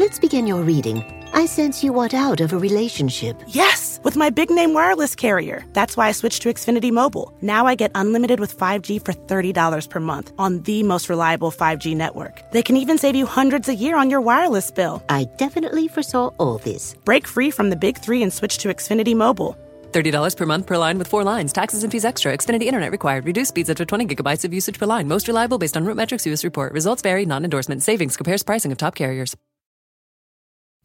Let's begin your reading. I sense you want out of a relationship. Yes, with my big name wireless carrier. That's why I switched to Xfinity Mobile. Now I get unlimited with 5G for $30 per month on the most reliable 5G network. They can even save you hundreds a year on your wireless bill. I definitely foresaw all this. Break free from the big three and switch to Xfinity Mobile. $30 per month per line with four lines. Taxes and fees extra. Xfinity Internet required. Reduced speeds up to 20 gigabytes of usage per line. Most reliable based on RootMetrics US report. Results vary. Non-endorsement. Savings compares pricing of top carriers.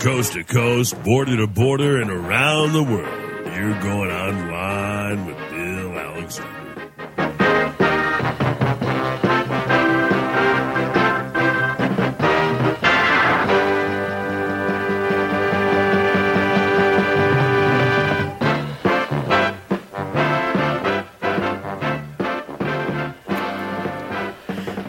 Coast to coast, border to border, and around the world. You're going online with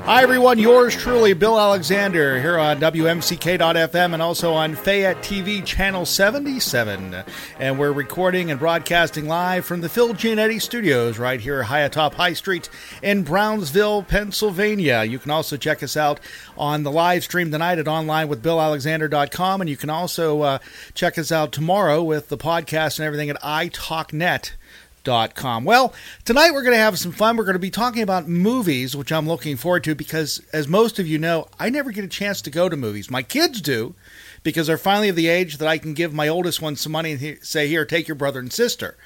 Hi, everyone. Yours truly, Bill Alexander, here on WMCK.FM and also on Fayette TV Channel 77. And we're recording and broadcasting live from the Phil Gianetti Studios right here high atop High Street in Brownsville, Pennsylvania. You can also check us out on the live stream tonight at onlinewithbillalexander.com. And you can also uh, check us out tomorrow with the podcast and everything at iTalkNet. Com. Well, tonight we're going to have some fun. We're going to be talking about movies, which I'm looking forward to because, as most of you know, I never get a chance to go to movies. My kids do because they're finally of the age that I can give my oldest one some money and he- say, Here, take your brother and sister.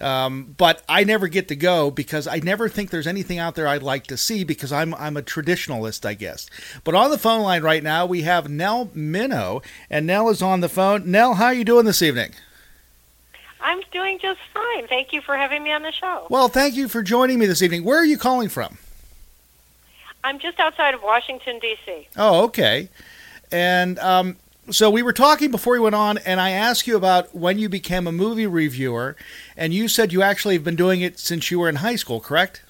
Um, but I never get to go because I never think there's anything out there I'd like to see because I'm I'm a traditionalist, I guess. But on the phone line right now we have Nell Minow, and Nell is on the phone. Nell, how are you doing this evening? I'm doing just fine. Thank you for having me on the show. Well, thank you for joining me this evening. Where are you calling from? I'm just outside of Washington, D.C. Oh, okay. And um, so we were talking before we went on, and I asked you about when you became a movie reviewer, and you said you actually have been doing it since you were in high school, correct?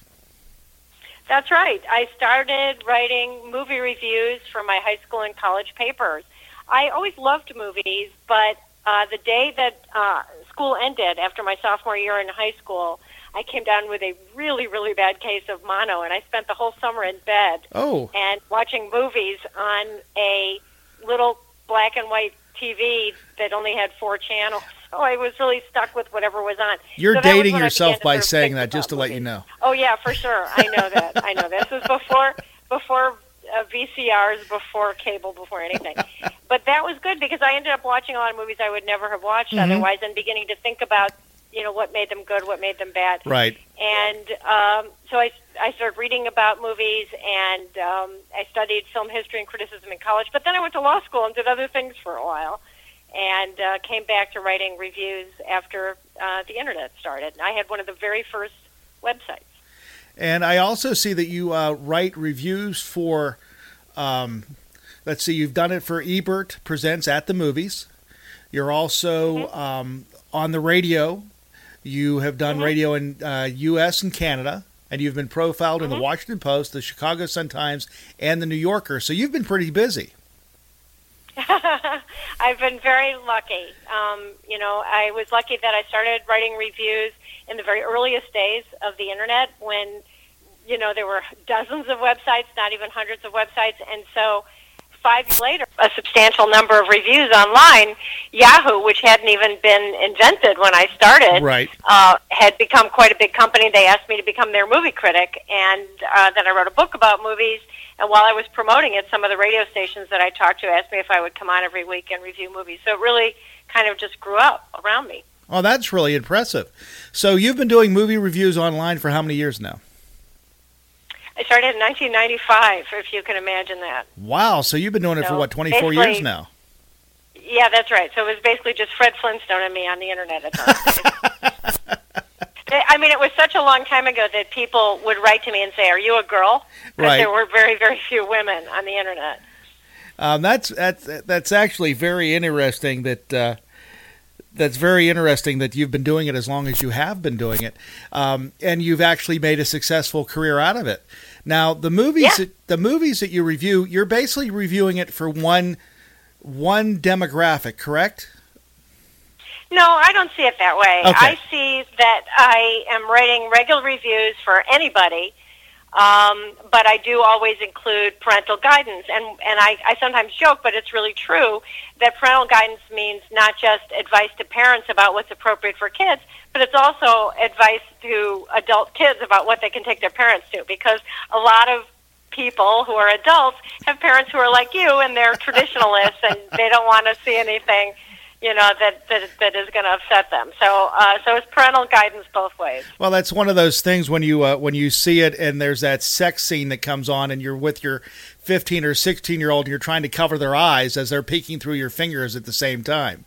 That's right. I started writing movie reviews for my high school and college papers. I always loved movies, but uh, the day that uh, school ended after my sophomore year in high school, I came down with a really, really bad case of mono, and I spent the whole summer in bed Oh, and watching movies on a little black and white TV that only had four channels. So I was really stuck with whatever was on. you're So dating yourself by saying that, just to about let you know. Oh yeah, for sure. I know that. I know this was before before uh, VCRs, before cable, before anything. but that was good because I ended up watching a lot of movies I would never have watched Mhm. otherwise, and beginning to think about you know what made them good, what made them bad. Right. And um, so I I started reading about movies, and um, I studied film history and criticism in college. But then I went to law school and did other things for a while, and uh, came back to writing reviews after uh, the internet started. And I had one of the very first websites. And I also see that you uh, write reviews for, um, let's see, you've done it for Ebert Presents at the Movies. You're also um, on the radio. You have done radio in uh, U.S. and Canada, and you've been profiled in the Washington Post, the Chicago Sun Times, and the New Yorker. So you've been pretty busy. I've been very lucky. Um, you know, I was lucky that I started writing reviews in the very earliest days of the internet when, you know, there were dozens of websites, not even hundreds of websites. And so five years later, a substantial number of reviews online, Yahoo, which hadn't even been invented when I started, Right. uh, had become quite a big company. They asked me to become their movie critic, and uh, then I wrote a book about movies. And while I was promoting it, some of the radio stations that I talked to asked me if I would come on every week and review movies. So it really kind of just grew up around me. Oh, that's really impressive. So you've been doing movie reviews online for how many years now? I started in 1995, if you can imagine that. Wow. So you've been doing it So for what, 24 years now? Yeah, that's right. So it was basically just Fred Flintstone and me on the internet at times. I mean, it was such a long time ago that people would write to me and say, "Are you a girl?" Because Right. there were very, very few women on the internet. Um, that's that's that's actually very interesting. That uh, that's very interesting that you've been doing it as long as you have been doing it, um, and you've actually made a successful career out of it. Now, the movies Yeah. that, the movies that you review, you're basically reviewing it for one one demographic, correct? No, I don't see it that way. Okay. I see that I am writing regular reviews for anybody, um, but I do always include parental guidance. And, and I, I sometimes joke, but it's really true, that parental guidance means not just advice to parents about what's appropriate for kids, but it's also advice to adult kids about what they can take their parents to. Because a lot of people who are adults have parents who are like you and they're traditionalists and they don't want to see anything you know that that, that is going to upset them so uh, so it's parental guidance both ways Well, that's one of those things when you uh, when you see it and there's that sex scene that comes on and you're with your 15 or 16 year old and you're trying to cover their eyes as they're peeking through your fingers at the same time.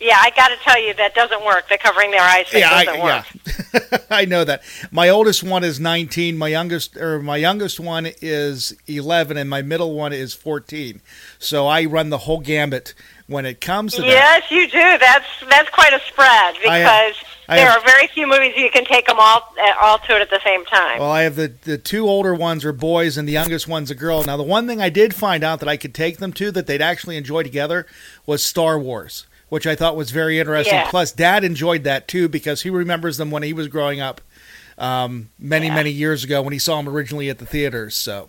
yeah i got to tell you that doesn't work the covering their eyes I, doesn't work yeah. I know that. My oldest one is 19. My youngest or my youngest one is 11, and my middle one is 14. So I run the whole gambit when it comes to that. yes you do that's that's quite a spread because I there have- are very few movies you can take them all uh, all to it at the same time Well, I have the the two older ones are boys, and the youngest one's a girl. Now, the one thing I did find out that I could take them to that they'd actually enjoy together was Star Wars, which I thought was very interesting. Yeah. Plus, Dad enjoyed that too because he remembers them when he was growing up, um, many Yeah. many years ago when he saw them originally at the theaters. So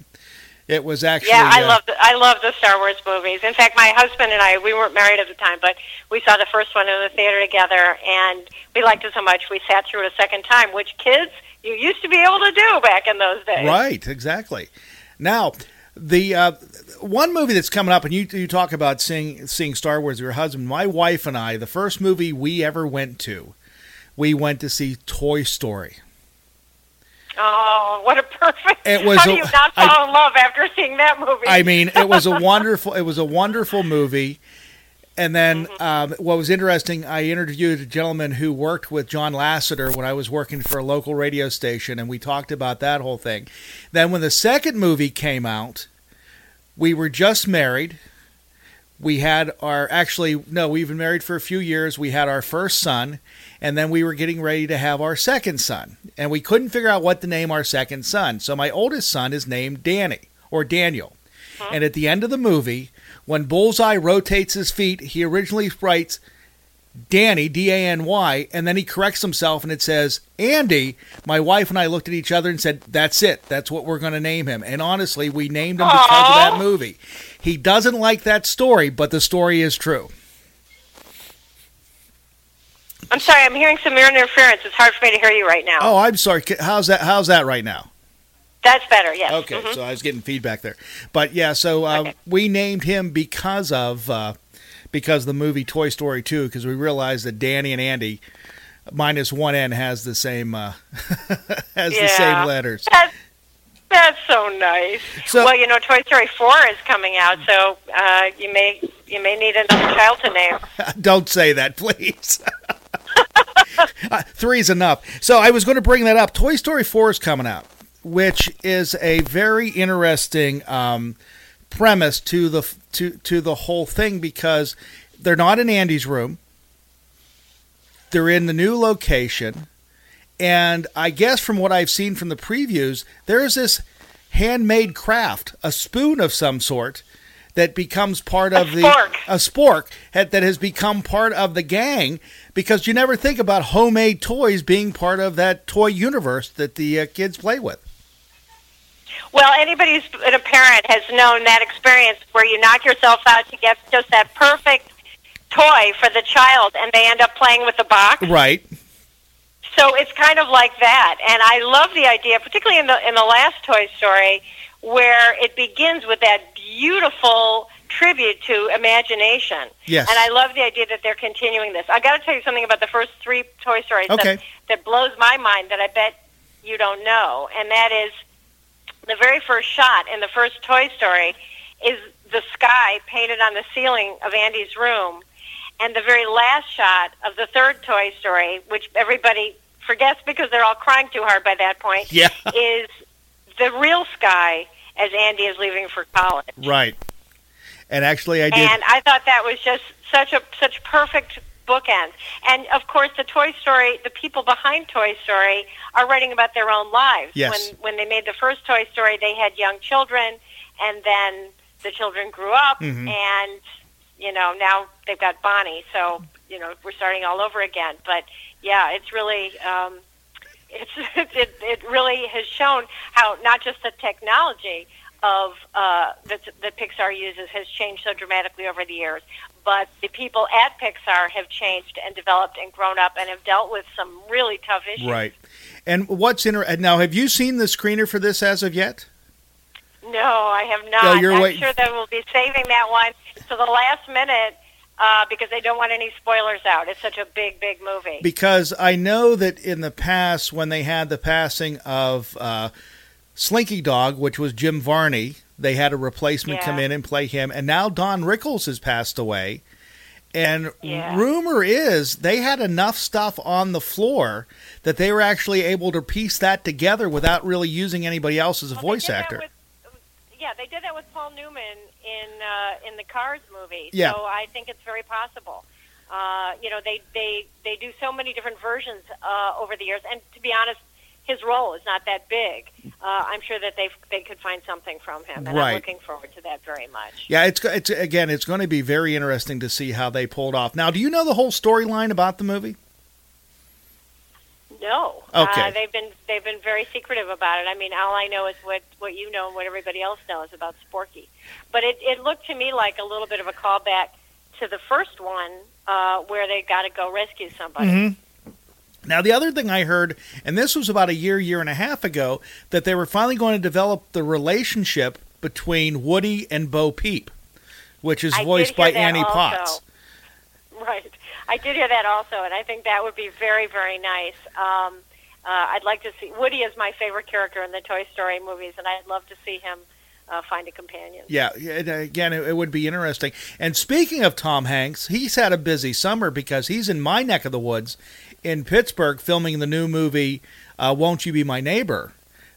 it was actually Yeah, I uh, love the, I love the Star Wars movies. In fact, my husband and I we weren't married at the time, but we saw the first one in the theater together, and we liked it so much we sat through it a second time. Which kids you used to be able to do back in those days. Right, exactly. Now, the uh, one movie that's coming up, and you you talk about seeing seeing Star Wars with your husband. My wife and I, the first movie we ever went to, we went to see Toy Story. Oh, what a perfect! It was How do a- you not I- fall in love after seeing that movie? I mean, it was a wonderful it was a wonderful movie. And then um, what was interesting, I interviewed a gentleman who worked with John Lasseter when I was working for a local radio station, and we talked about that whole thing. Then when the second movie came out, we were just married. We had our actually no, we've been married for a few years. We had our first son, and then we were getting ready to have our second son, and we couldn't figure out what to name our second son. So my oldest son is named Danny or Daniel. And at the end of the movie, when Bullseye rotates his feet, he originally writes Danny, D A N Y, and then he corrects himself and it says Andy. My wife and I looked at each other and said, That's it. That's what we're going to name him. And honestly, we named him because of that movie. He doesn't like that story, but the story is true. I'm sorry, I'm hearing some interference. It's hard for me to hear you right now. Oh, I'm sorry. How's that? How's that right now? That's better. Yes. Okay, Mhm. so I was getting feedback there, but yeah, so uh, Okay. we named him because of uh, because of the movie Toy Story 2, because we realized that Danny and Andy minus one N has the same uh, has the same letters. That's, that's so nice. So- well, you know, Toy Story Four is coming out, so uh, you may you may need another child to name. Don't say that, please. uh, three's enough. So I was going to bring that up. Toy Story 4 is coming out, which is a very interesting um, premise to the to to the whole thing because they're not in Andy's room. They're in the new location, and I guess from what I've seen from the previews, there's this handmade craft, a spoon of some sort that becomes part of the spork. a spork had- that has become part of the gang because you never think about homemade toys being part of that toy universe that the uh, kids play with. Well, anybody who's been a parent has known that experience where you knock yourself out to get just that perfect toy for the child, and they end up playing with the box. Right. So it's kind of like that, and I love the idea, particularly in the in the last Toy Story, where it begins with that beautiful tribute to imagination. Yes. And I love the idea that they're continuing this. I got to tell you something about the first three Toy Stories Okay. that, that blows my mind that I bet you don't know, and that is the very first shot in the first Toy Story is the sky painted on the ceiling of Andy's room, and the very last shot of the third Toy Story, which everybody forgets because they're all crying too hard by that point, Yeah. is the real sky as Andy is leaving for college. Right. And actually, I did. And I thought that was just such a such perfect bookends. And of course, the Toy Story, the people behind Toy Story are writing about their own lives. Yes. When when they made the first Toy Story, they had young children, and then the children grew up, Mhm. and you know now they've got Bonnie. So you know we're starting all over again. But yeah, it's really. Um, it's it, it really has shown how not just the technology of uh, that that Pixar uses has changed so dramatically over the years, but the people at Pixar have changed and developed and grown up and have dealt with some really tough issues. Right. And what's inter- now? Have you seen the screener for this as of yet? No, I have not. No, you're I'm waiting- sure that we'll be saving that one to the last minute uh, because they don't want any spoilers out. It's such a big, big movie. Because I know that in the past, when they had the passing of uh, Slinky Dog, which was Jim Varney, they had a replacement Yeah. come in and play him. And now Don Rickles has passed away. And Yeah. rumor is they had enough stuff on the floor that they were actually able to piece that together without really using anybody else as a Well, voice actor. Yeah, they did that with Paul Newman in uh, in the Cars movie. Yeah. So I think it's very possible. Uh, you know, they they they do so many different versions uh, over the years, and to be honest, his role is not that big. Uh, I'm sure that they they could find something from him, and Right. I'm looking forward to that very much. Yeah, it's it's again, it's going to be very interesting to see how they pulled off. Now, do you know the whole storyline about the movie? No, Okay. uh, they've been they've been very secretive about it. I mean, all I know is what what you know and what everybody else knows about Sporky. But it it looked to me like a little bit of a callback to the first one, uh, where they got to go rescue somebody. Mm-hmm. Now, the other thing I heard, and this was about a year, year and a half ago, that they were finally going to develop the relationship between Woody and Bo Peep, which is I voiced by Annie also. Potts. Right. I did hear that also, and I think that would be very, very nice. Um, uh, I'd like to see Woody is my favorite character in the Toy Story movies, and I'd love to see him uh, find a companion. Yeah, and again, it, it would be interesting. And speaking of Tom Hanks, he's had a busy summer because he's in my neck of the woods in Pittsburgh filming the new movie, uh, Won't You Be My Neighbor?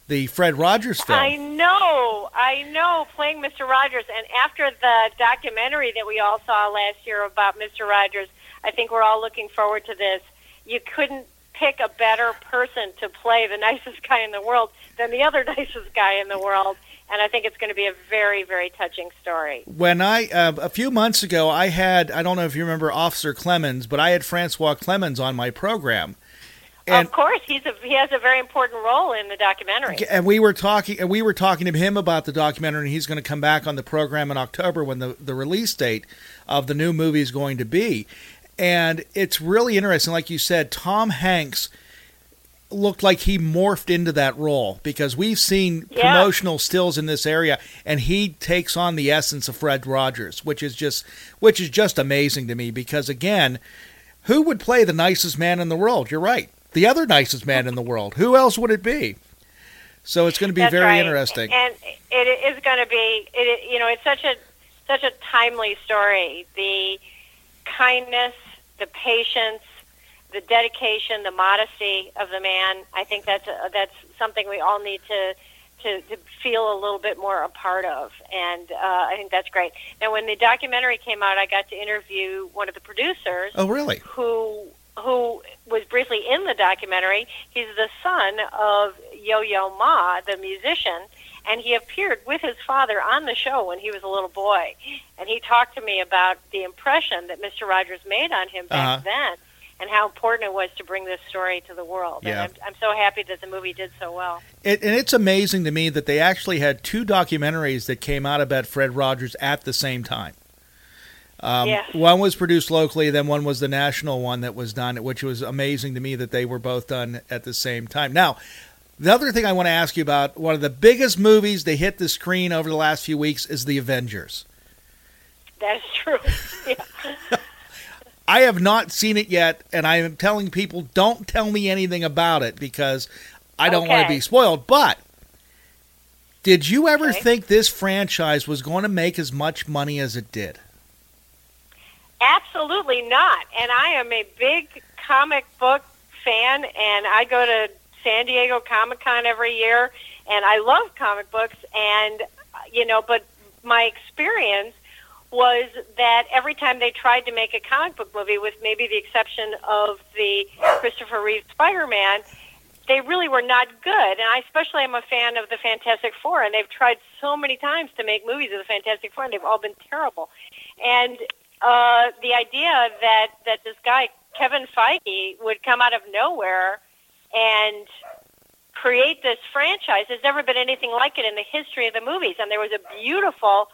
The Fred Rogers film. I know, I know, playing Mr. Rogers. And after the documentary that we all saw last year about Mr. Rogers, I think we're all looking forward to this. You couldn't pick a better person to play the nicest guy in the world than the other nicest guy in the world. And I think it's going to be a very, very touching story. when I uh, a few months ago, I had I don't know if you remember Officer Clemmons, but I had Francois Clemmons on my program, and of course, he's a, he has a very important role in the documentary. and we were talking and we were talking to him about the documentary, and he's going to come back on the program in October when the the release date of the new movie is going to be, and it's really interesting. Like you said, Tom Hanks looked like he morphed into that role because we've seen Yeah. promotional stills in this area and he takes on the essence of Fred Rogers which is just which is just amazing to me because again who would play the nicest man in the world you're right the other nicest man in the world who else would it be so it's going to be That's very right. interesting and it is going to be. It, you know, it's such a such a timely story. The kindness, the patience, the dedication, the modesty of the man. I think that's a, that's something we all need to. To, to feel a little bit more a part of, and uh, I think that's great. Now, when the documentary came out, I got to interview one of the producers, oh really who who was briefly in the documentary. He's the son of Yo-Yo Ma, the musician, and he appeared with his father on the show when he was a little boy. And he talked to me about the impression that Mr. Rogers made on him back Uh-huh. then and how important it was to bring this story to the world. Yeah. And I'm, I'm so happy that the movie did so well. It, and it's amazing to me that they actually had two documentaries that came out about Fred Rogers at the same time. Um, Yes. One was produced locally, then one was the national one that was done, which was amazing to me that they were both done at the same time. Now, The other thing I want to ask you about one of the biggest movies to hit the screen over the last few weeks is The Avengers. That is true. Yeah. I have not seen it yet, and I am telling people don't tell me anything about it because I don't want to be spoiled. But did you ever Okay. think this franchise was going to make as much money as it did? Absolutely not. And I am a big comic book fan, and I go to San Diego Comic Con every year, and I love comic books. And you know, but my experience was that every time they tried to make a comic book movie, with maybe the exception of the Christopher Reeve Spider-Man, they really were not good. And I especially am a fan of the Fantastic Four, and they've tried so many times to make movies of the Fantastic Four, and they've all been terrible. And uh, the idea that that this guy Kevin Feige would come out of nowhere and create this franchise There's never been anything like it in the history of the movies. And there was a beautiful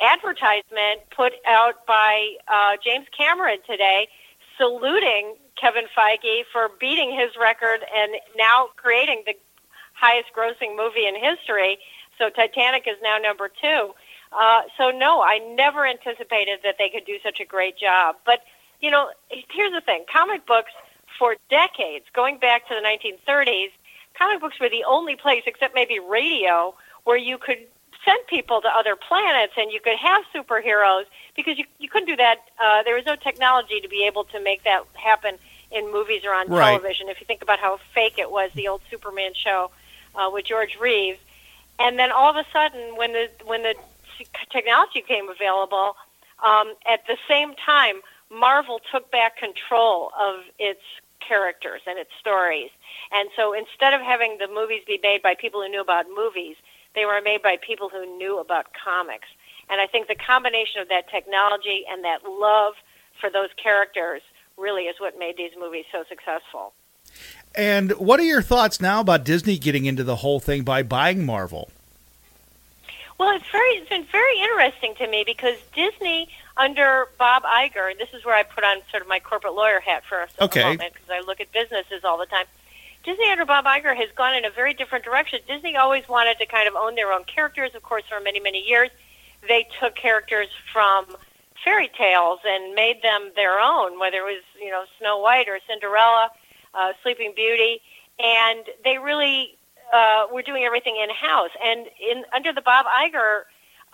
advertisement put out by uh, James Cameron today, saluting Kevin Feige for beating his record and now creating the highest grossing movie in history. So Titanic is now number two. Uh, so no, I never anticipated that they could do such a great job. But you know, here's the thing: comic books for decades, going back to the 1930s, comic books were the only place, except maybe radio, where you could send people to other planets and you could have superheroes because you you couldn't do that. Uh, there was no technology to be able to make that happen in movies or on Right. television. If you think about how fake it was, the old Superman show uh, with George Reeves, and then all of a sudden, when the when the technology became available, um, at the same time, Marvel took back control of its characters and its stories. And so instead of having the movies be made by people who knew about movies, they were made by people who knew about comics. And I think the combination of that technology and that love for those characters really is what made these movies so successful. And what are your thoughts now about Disney getting into the whole thing by buying Marvel? Well, it's very it's been very interesting to me because Disney under Bob Iger, and this is where I put on sort of my corporate lawyer hat for a Okay. moment because I look at businesses all the time. Disney under Bob Iger has gone in a very different direction. Disney always wanted to kind of own their own characters, of course, for many many years. They took characters from fairy tales and made them their own, whether it was you know Snow White or Cinderella, uh, Sleeping Beauty, and they really uh, were doing everything in house. And in under the Bob Iger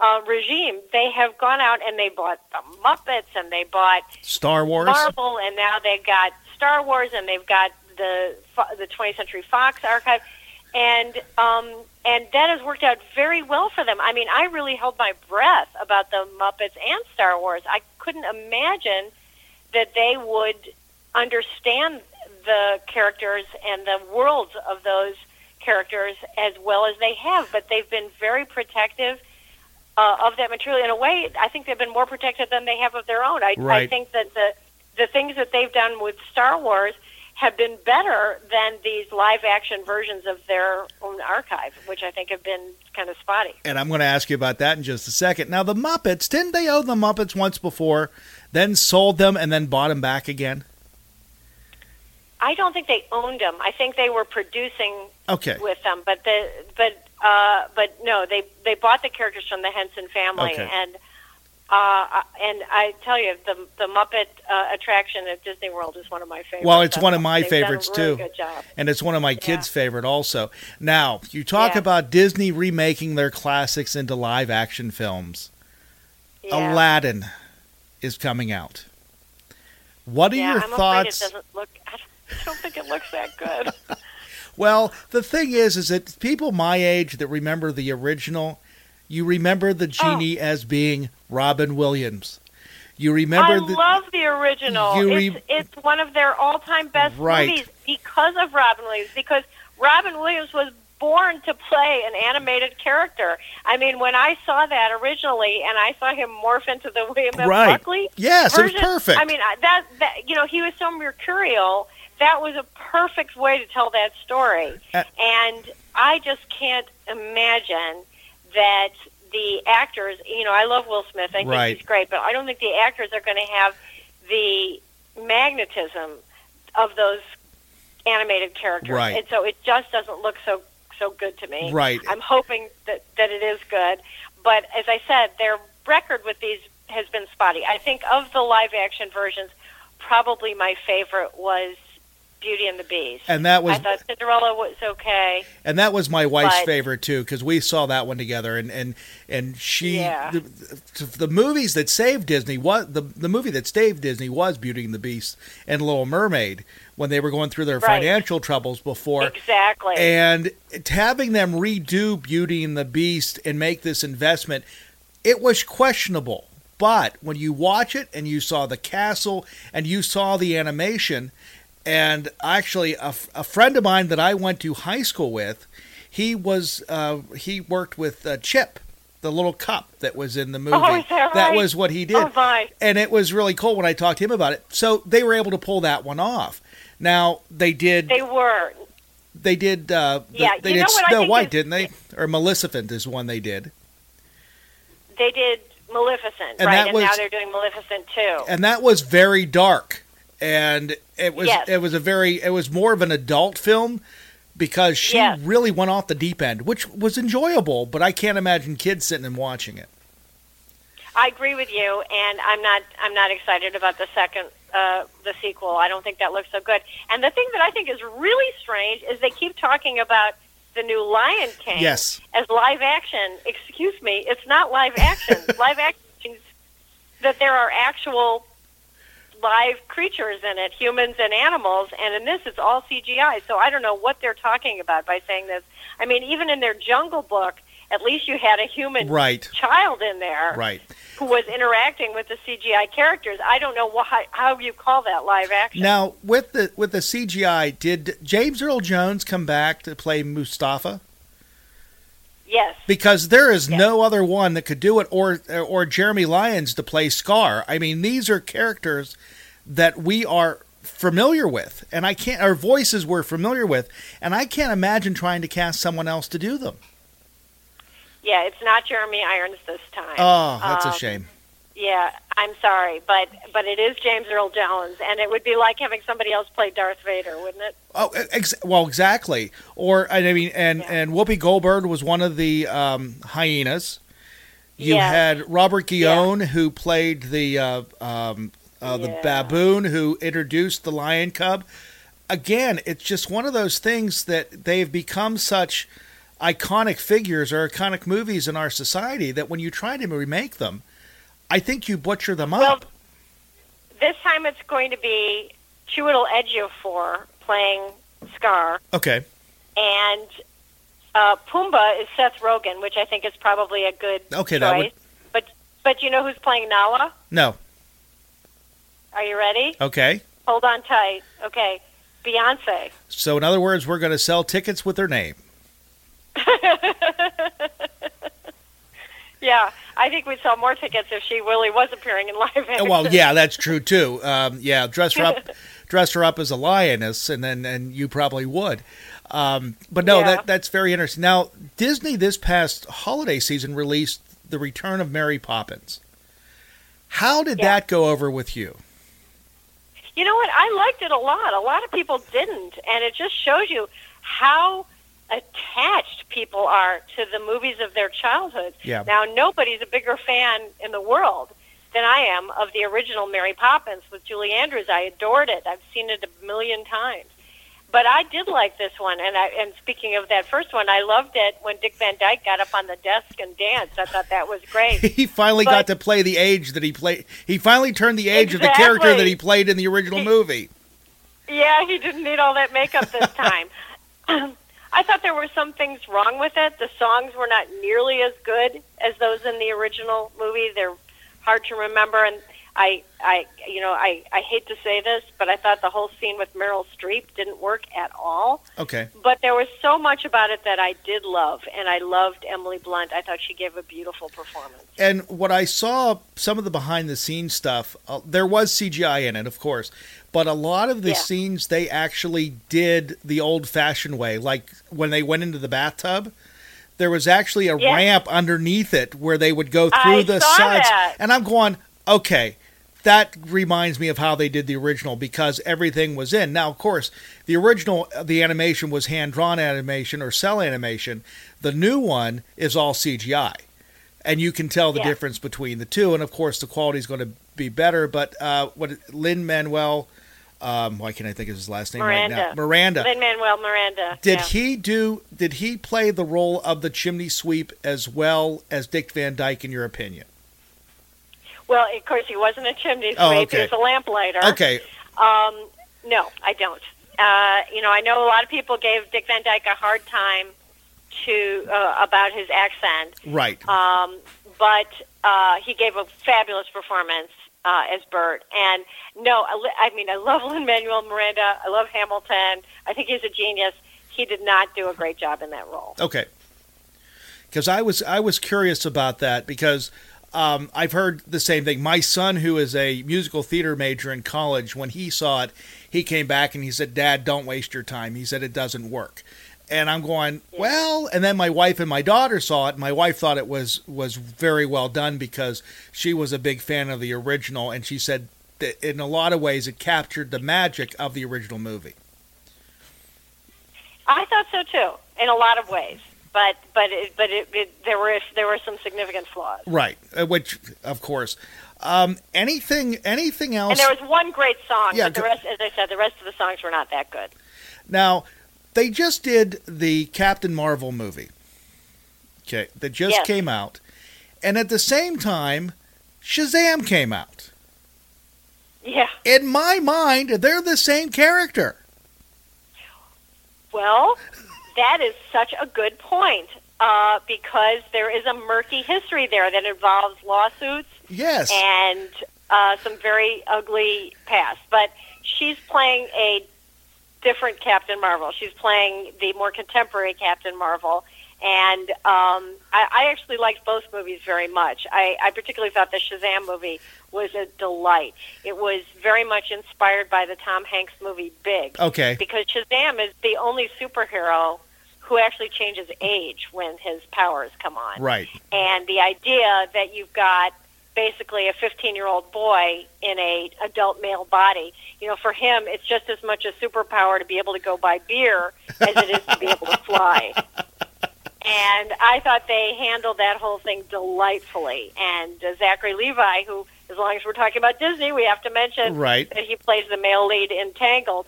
uh, regime, they have gone out and they bought the Muppets and they bought Star Wars? Marvel, and now they've got Star Wars and they've got the the 20th Century Fox archive, and um, and that has worked out very well for them. I mean, I really held my breath about the Muppets and Star Wars. I couldn't imagine that they would understand the characters and the worlds of those characters as well as they have, but they've been very protective uh, of that material. In a way, I think they've been more protected than they have of their own. I, I think that the the things that they've done with Star Wars have been better than these live action versions of their own archive, which I think have been kind of spotty. And I'm going to ask you about that in just a second. Now, the Muppets, didn't they own the Muppets once before, then sold them, and then bought them back again? I don't think they owned them. I think they were producing Okay. with them, but the but uh, but no, they they bought the characters from the Henson family, Okay. and uh, and I tell you, the the Muppet uh, attraction at Disney World is one of my favorites. Well, it's one of my They've done a favorites, really too. Good job. And it's one of my kids' favorite also. Now, you talk Yeah. about Disney remaking their classics into live action films. Yeah. Aladdin is coming out. What are yeah, your I'm thoughts? Look. I don't think it looks that good. Well, the thing is, is that people my age that remember the original, you remember the Oh. genie as being Robin Williams. You remember I the love the original. You it's, re- it's one of their all-time best Right. movies because of Robin Williams. Because Robin Williams was born to play an animated character. I mean, when I saw that originally, and I saw him morph into the William F. Right. Buckley Yes, it was version, perfect. I mean, that that you know, he was so mercurial. That was a perfect way to tell that story. Uh, and I just can't imagine that the actors, you know, I love Will Smith. I think Right. he's great, but I don't think the actors are going to have the magnetism of those animated characters, Right. and so it just doesn't look so so good to me. Right. I'm hoping that that it is good, but as I said, their record with these has been spotty. I think of the live action versions, probably my favorite was Beauty and the Beast. And that was I thought Cinderella was okay. and that was my wife's But- favorite too because we saw that one together and and and she Yeah. the, the movies that saved Disney was the the movie that saved Disney was Beauty and the Beast and Little Mermaid when they were going through their Right. financial troubles before Exactly. and having them redo Beauty and the Beast and make this investment, it was questionable. But when you watch it and you saw the castle and you saw the animation, and actually a, a friend of mine that I went to high school with, he was uh, he worked with uh, Chip, the little cup that was in the movie. Oh, is that right? was what he did Oh my! and it was really cool when I talked to him about it. So they were able to pull that one off. Now they did. They were. They did. Uh, the- Yeah, they you did know what Snow White, is- didn't they? Or Maleficent is one they did, They did Maleficent, And right? and was- now they're doing Maleficent too. and that was very dark, and it was Yes. it was a very it was more of an adult film because she Yes. really went off the deep end, which was enjoyable. But I can't imagine kids sitting and watching it. I agree with you, and I'm not. I'm not excited about the second, uh, the sequel. I don't think that looks so good. And the thing that I think is really strange is they keep talking about the new Lion King Yes. as live action. Excuse me, it's not live action. live action that there are actual live creatures in it, humans and animals, and in this it's all CGI. So I don't know what they're talking about by saying this. I mean, even in their Jungle Book, at least you had a human Right. child in there Right. who was interacting with the CGI characters. I don't know why, how you call that live action. Now with the with the CGI, did James Earl Jones come back to play Mustafa? Yes. because there is no other one that could do it or or Jeremy Irons to play Scar. I mean, these are characters that we are familiar with and I can't our voices we're familiar with and I can't imagine trying to cast someone else to do them. Yeah, it's not Jeremy Irons this time. Oh, that's a Um, shame. Yeah, I'm sorry, but but it is James Earl Jones, and it would be like having somebody else play Darth Vader, wouldn't it? Oh, ex- well, exactly. Or I mean, and and Whoopi Goldberg was one of the um, hyenas. You Yes. had Robert Guillaume, who played the uh, um, uh, the baboon, who introduced the lion cub. Again, it's just one of those things that they've become such iconic figures or iconic movies in our society that when you try to remake them, I think you butcher them Well, up. This time it's going to be Chiwetel Ejiofor playing Scar, Okay. and uh, Pumbaa is Seth Rogen, which I think is probably a good Okay, choice. that would- But but you know who's playing Nala? No. Are you ready? Okay. Hold on tight. Okay, Beyonce. So in other words, we're going to sell tickets with their name. Yeah, I think we'd sell more tickets if she really was appearing in live action. Well, yeah, that's true too. Um, yeah, dress her up, dress her up as a lioness, and then and you probably would. Um, but no, Yeah. that that's very interesting. Now, Disney this past holiday season released the Return of Mary Poppins. How did Yeah. that go over with you? You know what? I liked it a lot. A lot of people didn't, and it just shows you how attached people are to the movies of their childhood. Yeah. Now, nobody's a bigger fan in the world than I am of the original Mary Poppins with Julie Andrews. I adored it. I've seen it a million times. But I did like this one, and I, and speaking of that first one, I loved it when Dick Van Dyke got up on the desk and danced. I thought that was great. He finally But- got to play the age that he played. He finally turned the age of the character that he played in the original movie. Yeah, he didn't need all that makeup this time. I thought there were some things wrong with it. The songs were not nearly as good as those in the original movie. They're hard to remember, and I, I, you know, I, I hate to say this, but I thought the whole scene with Meryl Streep didn't work at all. Okay. But there was so much about it that I did love, and I loved Emily Blunt. I thought she gave a beautiful performance. And what I saw, some of the behind the scenes stuff, uh, there was CGI in it, of course, but a lot of the Yeah. scenes they actually did the old fashioned way. Like when they went into the bathtub, there was actually a Yeah. ramp underneath it where they would go through I the sides. that. And I'm going, okay, that reminds me of how they did the original because everything was in. Now, of course, the original the animation was hand drawn animation or cell animation. The new one is all CGI, and you can tell the Yeah. difference between the two. And of course, the quality is going to be better. But uh, what Lin Manuel, um, why can't I think of his last name Miranda. right now? Miranda. Lin Manuel Miranda. Did yeah. he do? Did he play the role of the chimney sweep as well as Dick Van Dyke? In your opinion? Well, of course, he wasn't a chimney sweep. Oh, He was a lamplighter. Okay, Um, no, I don't. Uh, you know, I know a lot of people gave Dick Van Dyke a hard time to uh, about his accent, right. um, but uh, he gave a fabulous performance uh, as Bert. And no, I, mean, I love Lin Manuel Miranda. I love Hamilton. I think he's a genius. He did not do a great job in that role. Okay. Because I was I was curious about that because um, I've heard the same thing. My son, who is a musical theater major in college, when he saw it, he came back and he said, "Dad, don't waste your time." He said it doesn't work. And I'm going, well, and then my wife and my daughter saw it. My wife thought it was was very well done because she was a big fan of the original, and she said that in a lot of ways it captured the magic of the original movie. I thought so too, in a lot of ways. But but it, but it, it, there were there were some significant flaws. Right, uh, which of course. Um, anything anything else? And there was one great song, Yeah, but the rest, as I said, the rest of the songs were not that good. Now, they just did the Captain Marvel movie. Okay, that just Yes. came out, and at the same time, Shazam came out. Yeah. In my mind, they're the same character. Well, that is such a good point uh, because there is a murky history there that involves lawsuits Yes. and uh, some very ugly past. But she's playing a different Captain Marvel. She's playing the more contemporary Captain Marvel. And um, I, I actually liked both movies very much. I, I particularly thought the Shazam movie was a delight. It was very much inspired by the Tom Hanks movie Big Okay. because Shazam is the only superhero who actually changes age when his powers come on. Right. And the idea that you've got basically a 15-year-old boy in a adult male body, you know, for him it's just as much a superpower to be able to go buy beer as it is to be able to fly. And I thought they handled that whole thing delightfully. And uh, Zachary Levi, who, as long as we're talking about Disney, we have to mention Right. that he plays the male lead in Tangled.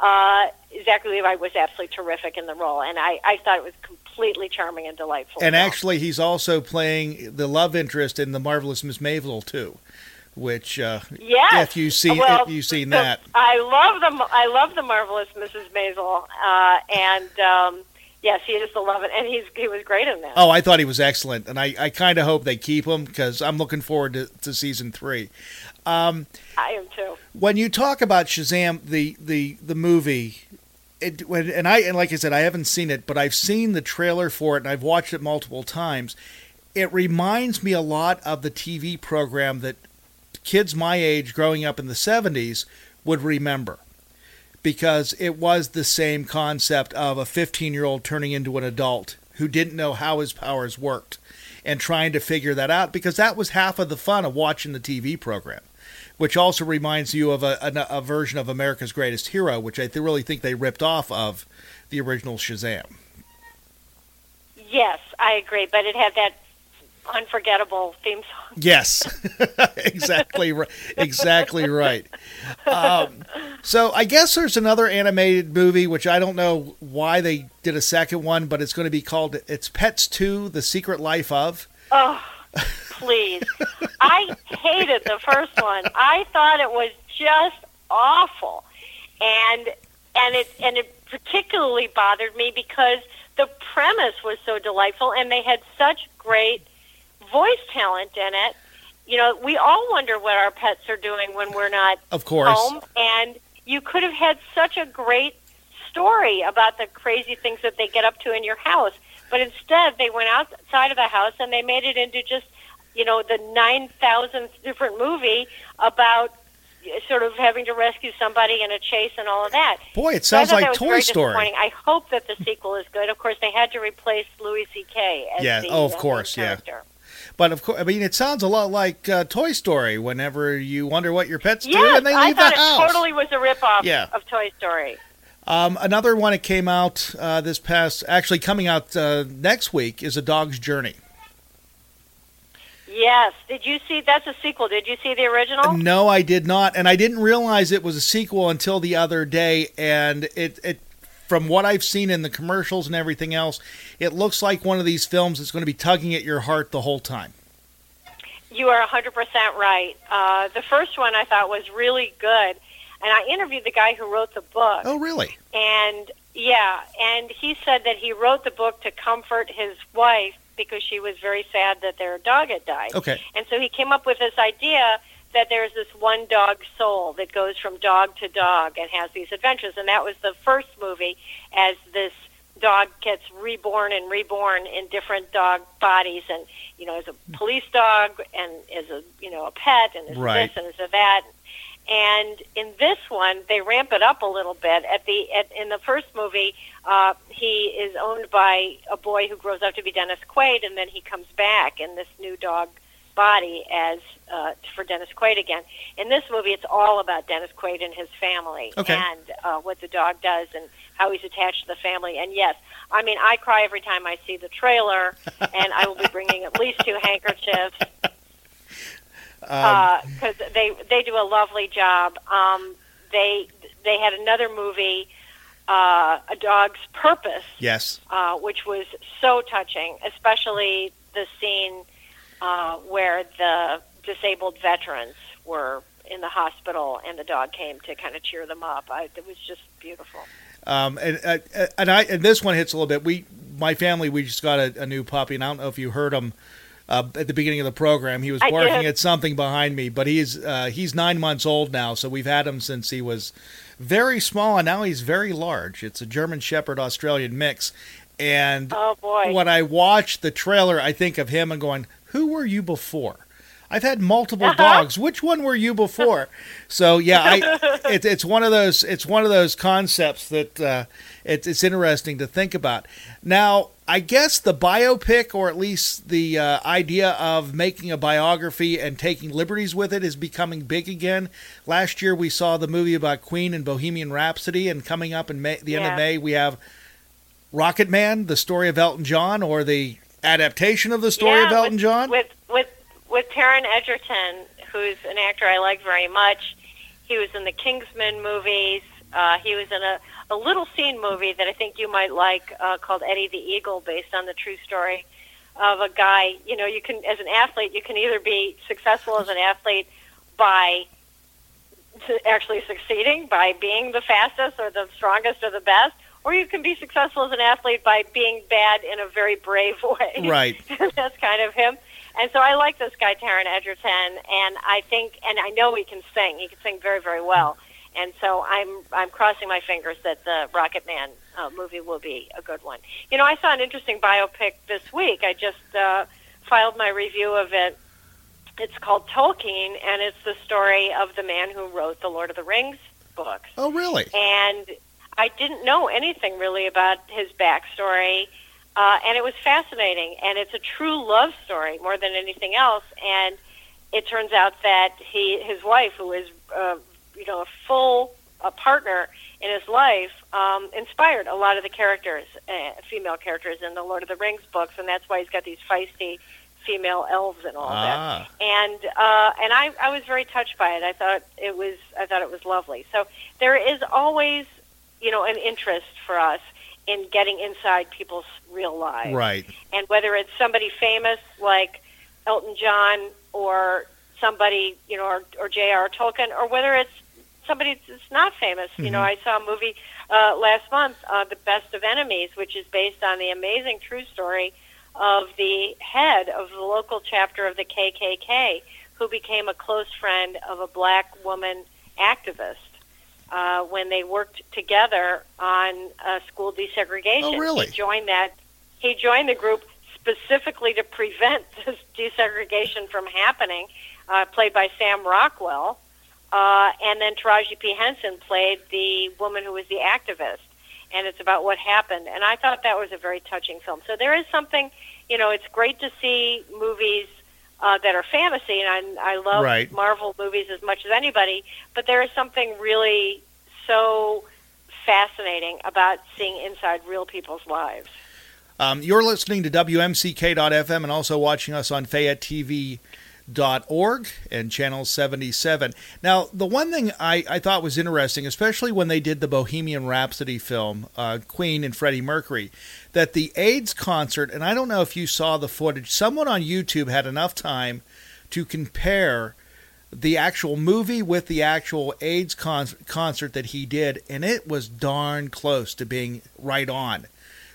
Uh, Zachary Levi was absolutely terrific in the role, and I, I thought it was completely charming and delightful. And actually, he's also playing the love interest in the marvelous Miss Maisel too, which uh, Yes. if you see Well, if you've seen the- that, I love the I love the marvelous Mrs. Maisel, uh, and um, yes, he is the love it, and he's he was great in that. Oh, I thought he was excellent, and I, I kind of hope they keep him because I'm looking forward to, to season three. Um, I am too. when you talk about Shazam, the the the movie, it, and I and like I said, I haven't seen it, but I've seen the trailer for it, and I've watched it multiple times. It reminds me a lot of the TV program that kids my age, growing up in the '70s, would remember. Because it was the same concept of a 15 year old turning into an adult who didn't know how his powers worked and trying to figure that out because that was half of the fun of watching the TV program, which also reminds you of a, a, a version of America's Greatest Hero, which I th- really think they ripped off of the original Shazam. Yes, I agree, but it had that unforgettable theme song. Yes, exactly right. Exactly right. Um, so I guess there's another animated movie which I don't know why they did a second one, but it's going to be called "It's Pets Two: The Secret Life of." Oh, please! I hated the first one. I thought it was just awful, and and it and it particularly bothered me because the premise was so delightful, and they had such great voice talent in it. You know, we all wonder what our pets are doing when we're not Of course. home, and you could have had such a great story about the crazy things that they get up to in your house. But instead, they went outside of the house and they made it into just, you know, the 9,000th different movie about sort of having to rescue somebody in a chase and all of that. Boy, it sounds thought like Toy Story. I hope that the sequel is good. Of course, they had to replace Louis C.K. as Yeah, the oh, of uh, course, yeah. character. But of course, I mean, it sounds a lot like uh, Toy Story. Whenever you wonder what your pets do, and they I leave thought the it house. totally was a ripoff Yeah. of Toy Story. Um, another one that came out uh, this past, actually coming out uh, next week, is A Dog's Journey. Yes. Did you see? That's a sequel. Did you see the original? No, I did not, and I didn't realize it was a sequel until the other day. And it, it, from what I've seen in the commercials and everything else, it looks like one of these films that's going to be tugging at your heart the whole time. You are 100% right. Uh, the first one I thought was really good. And I interviewed the guy who wrote the book. Oh, really? And yeah, and he said that he wrote the book to comfort his wife because she was very sad that their dog had died. Okay. And so he came up with this idea that there's this one dog soul that goes from dog to dog and has these adventures. And that was the first movie as this dog gets reborn and reborn in different dog bodies and you know as a police dog and as a you know a pet and as Right. this and as a that and in this one they ramp it up a little bit at the at, in the first movie uh, he is owned by a boy who grows up to be Dennis Quaid and then he comes back in this new dog body as uh, for Dennis Quaid again. In this movie, it's all about Dennis Quaid and his family Okay. and uh, what the dog does and how he's attached to the family. And yes, I mean, I cry every time I see the trailer, and I will be bringing at least two handkerchiefs Um, because they they do a lovely job. Um, they they had another movie, uh, A Dog's Purpose, yes. uh, which was so touching, especially the scene uh, where the disabled veterans were in the hospital and the dog came to kind of cheer them up. I, it was just beautiful. Um, and uh, and I and this one hits a little bit. We, my family, we just got a, a new puppy, and I don't know if you heard him uh, at the beginning of the program. He was barking at something behind me, but he's uh, he's nine months old now, so we've had him since he was very small, and now he's very large. It's a German Shepherd Australian mix, and Oh boy! when I watch the trailer, I think of him and going, "Who were you before?" I've had multiple Uh-huh. dogs. Which one were you before? so yeah, I, it, it's one of those. It's one of those concepts that uh, it's it's interesting to think about. Now, I guess the biopic, or at least the uh, idea of making a biography and taking liberties with it, is becoming big again. Last year, we saw the movie about Queen and Bohemian Rhapsody, and coming up in May, the end of May, we have Rocket Man, the story of Elton John, or the adaptation of the story yeah, of Elton with, John. with with with Taron Egerton, who's an actor I like very much. He was in the Kingsman movies. Uh, he was in a, a little scene movie that I think you might like uh, called Eddie the Eagle, based on the true story of a guy. You know, you can as an athlete, you can either be successful as an athlete by actually succeeding by being the fastest or the strongest or the best, or you can be successful as an athlete by being bad in a very brave way. Right. That's kind of him. And so I like this guy, Taron Egerton, and I think, and I know he can sing. He can sing very, very well. And so I'm, I'm crossing my fingers that the Rocket Man uh, movie will be a good one. You know, I saw an interesting biopic this week. I just uh, filed my review of it. It's called Tolkien, and it's the story of the man who wrote the Lord of the Rings books Oh, really? and I didn't know anything really about his backstory, uh, and it was fascinating. And it's a true love story more than anything else. And it turns out that he, his wife, who is, uh, you know, a full uh, partner in his life, um, inspired a lot of the characters, uh, female characters in the Lord of the Rings books, and that's why he's got these feisty female elves and all Ah. that. And uh, and I, I was very touched by it. I thought it was I thought it was lovely. So there is always, you know, an interest for us in getting inside people's real lives Right. and whether it's somebody famous like Elton John or somebody, you know, or, or J.R. Tolkien, or whether it's somebody that's not famous. You know, I saw a movie uh, last month, uh, The Best of Enemies, which is based on the amazing true story of the head of the local chapter of the KKK, who became a close friend of a black woman activist uh, when they worked together on uh, school desegregation. Oh, really? He joined that. He joined the group specifically to prevent this desegregation from happening. Uh, played by Sam Rockwell, uh, and then Taraji P Henson played the woman who was the activist, and it's about what happened. And I thought that was a very touching film. So there is something, you know, it's great to see movies uh, that are fantasy, and I, I love Right. Marvel movies as much as anybody. But there is something really so fascinating about seeing inside real people's lives. Um, you're listening to WMCK.FM and also watching us on FayetteTV.org and channel 77. Now, the one thing I, I thought was interesting, especially when they did the Bohemian Rhapsody film, uh, Queen and Freddie Mercury, that the AIDS concert, and I don't know if you saw the footage, someone on YouTube had enough time to compare the actual movie with the actual AIDS con- concert that he did, and it was darn close to being right on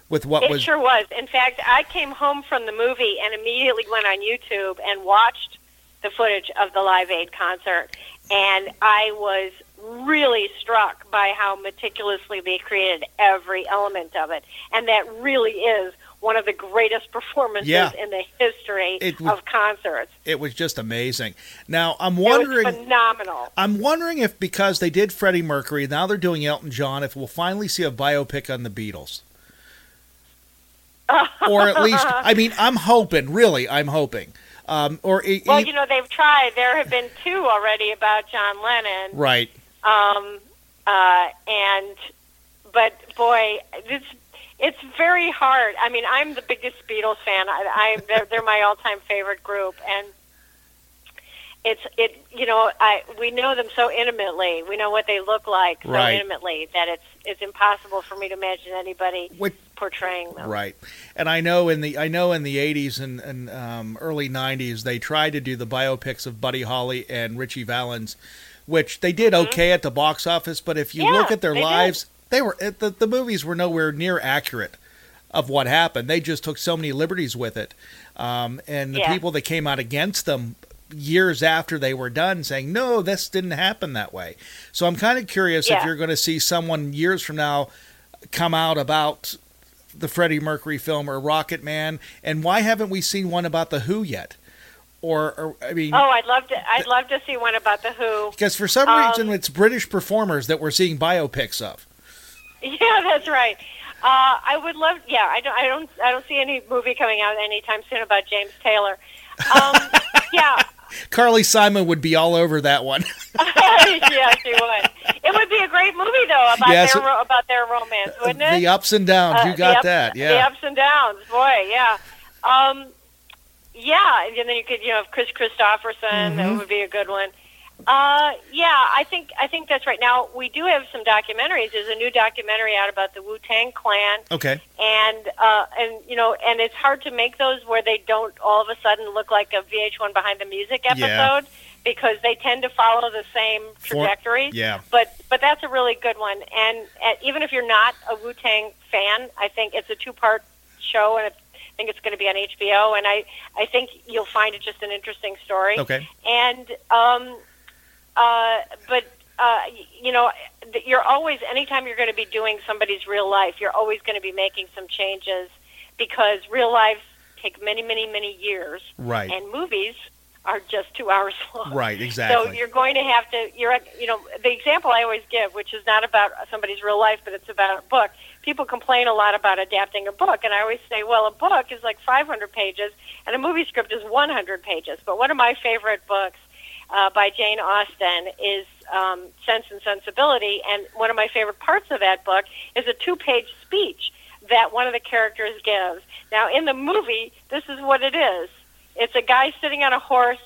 with what it was sure was. In fact, I came home from the movie and immediately went on YouTube and watched the footage of the Live Aid concert, and I was really struck by how meticulously they created every element of it, and that really is one of the greatest performances Yeah. in the history of concerts. it was just amazing. Now I'm It was wondering, phenomenal. I'm wondering if because they did Freddie Mercury, now they're doing Elton John, if we'll finally see a biopic on the Beatles, or at least, I mean, I'm hoping, really, I'm hoping, um, or e- Well, you know, they've tried. There have been two already about John Lennon. right, Um, uh, and but boy, it's it's very hard. I mean, I'm the biggest Beatles fan. I, I they're, they're my all-time favorite group, and it's it. You know, I we know them so intimately. We know what they look like so Right. intimately that it's it's impossible for me to imagine anybody What- portraying them. right. And I know in the I know in the 80s and, and um, early 90s they tried to do the biopics of Buddy Holly and Ritchie Valens, which they did okay at the box office. But if you Mm-hmm. Yeah, look at their they did. lives, they were the, the movies were nowhere near accurate of what happened. They just took so many liberties with it, um, and the Yeah. people that came out against them years after they were done saying no this didn't happen that way so i'm kind of curious if you're going to see someone years from now come out about the Freddie Mercury film or Rocket Man, and why haven't we seen one about the Who yet? Or, or I mean, Oh, I'd love to. I'd love to see one about the Who. because for some um, reason it's British performers that we're seeing biopics of. Yeah, that's right. Uh, I would love. Yeah, I don't. I don't. I don't see any movie coming out anytime soon about James Taylor. Um, yeah, Carly Simon would be all over that one. yeah, she would. It would be a great movie though about Yes, their it- about their romance, wouldn't it? the ups and downs, Uh, you got ups- that, Yeah. The ups and downs, boy, yeah. Um, yeah, and then you could, you know, Kris Kristofferson. Mm-hmm. That would be a good one. Uh, yeah, I think I think that's right. Now we do have some documentaries. There's a new documentary out about the Wu Tang Clan, Okay, and uh, and you know, and it's hard to make those where they don't all of a sudden look like a VH1 Behind the Music episode Yeah. because they tend to follow the same trajectory. yeah. But but that's a really good one, and, and even if you're not a Wu Tang fan, I think it's a two part show, and I think it's going to be on HBO, and I I think you'll find it just an interesting story. okay, And um, uh, but uh, you know, you're always anytime you're going to be doing somebody's real life, you're always going to be making some changes because real lives take many, many, many years, right, and movies are just two hours long. right, exactly. So you're going to have to. You're, at- you know, the example I always give, which is not about somebody's real life, but it's about a book. People complain a lot about adapting a book, and I always say, well, a book is like 500 pages, and a movie script is 100 pages. But one of my favorite books uh, by Jane Austen is um, Sense and Sensibility, and one of my favorite parts of that book is a two-page speech that one of the characters gives. Now, in the movie, this is what it is. It's a guy sitting on a horse,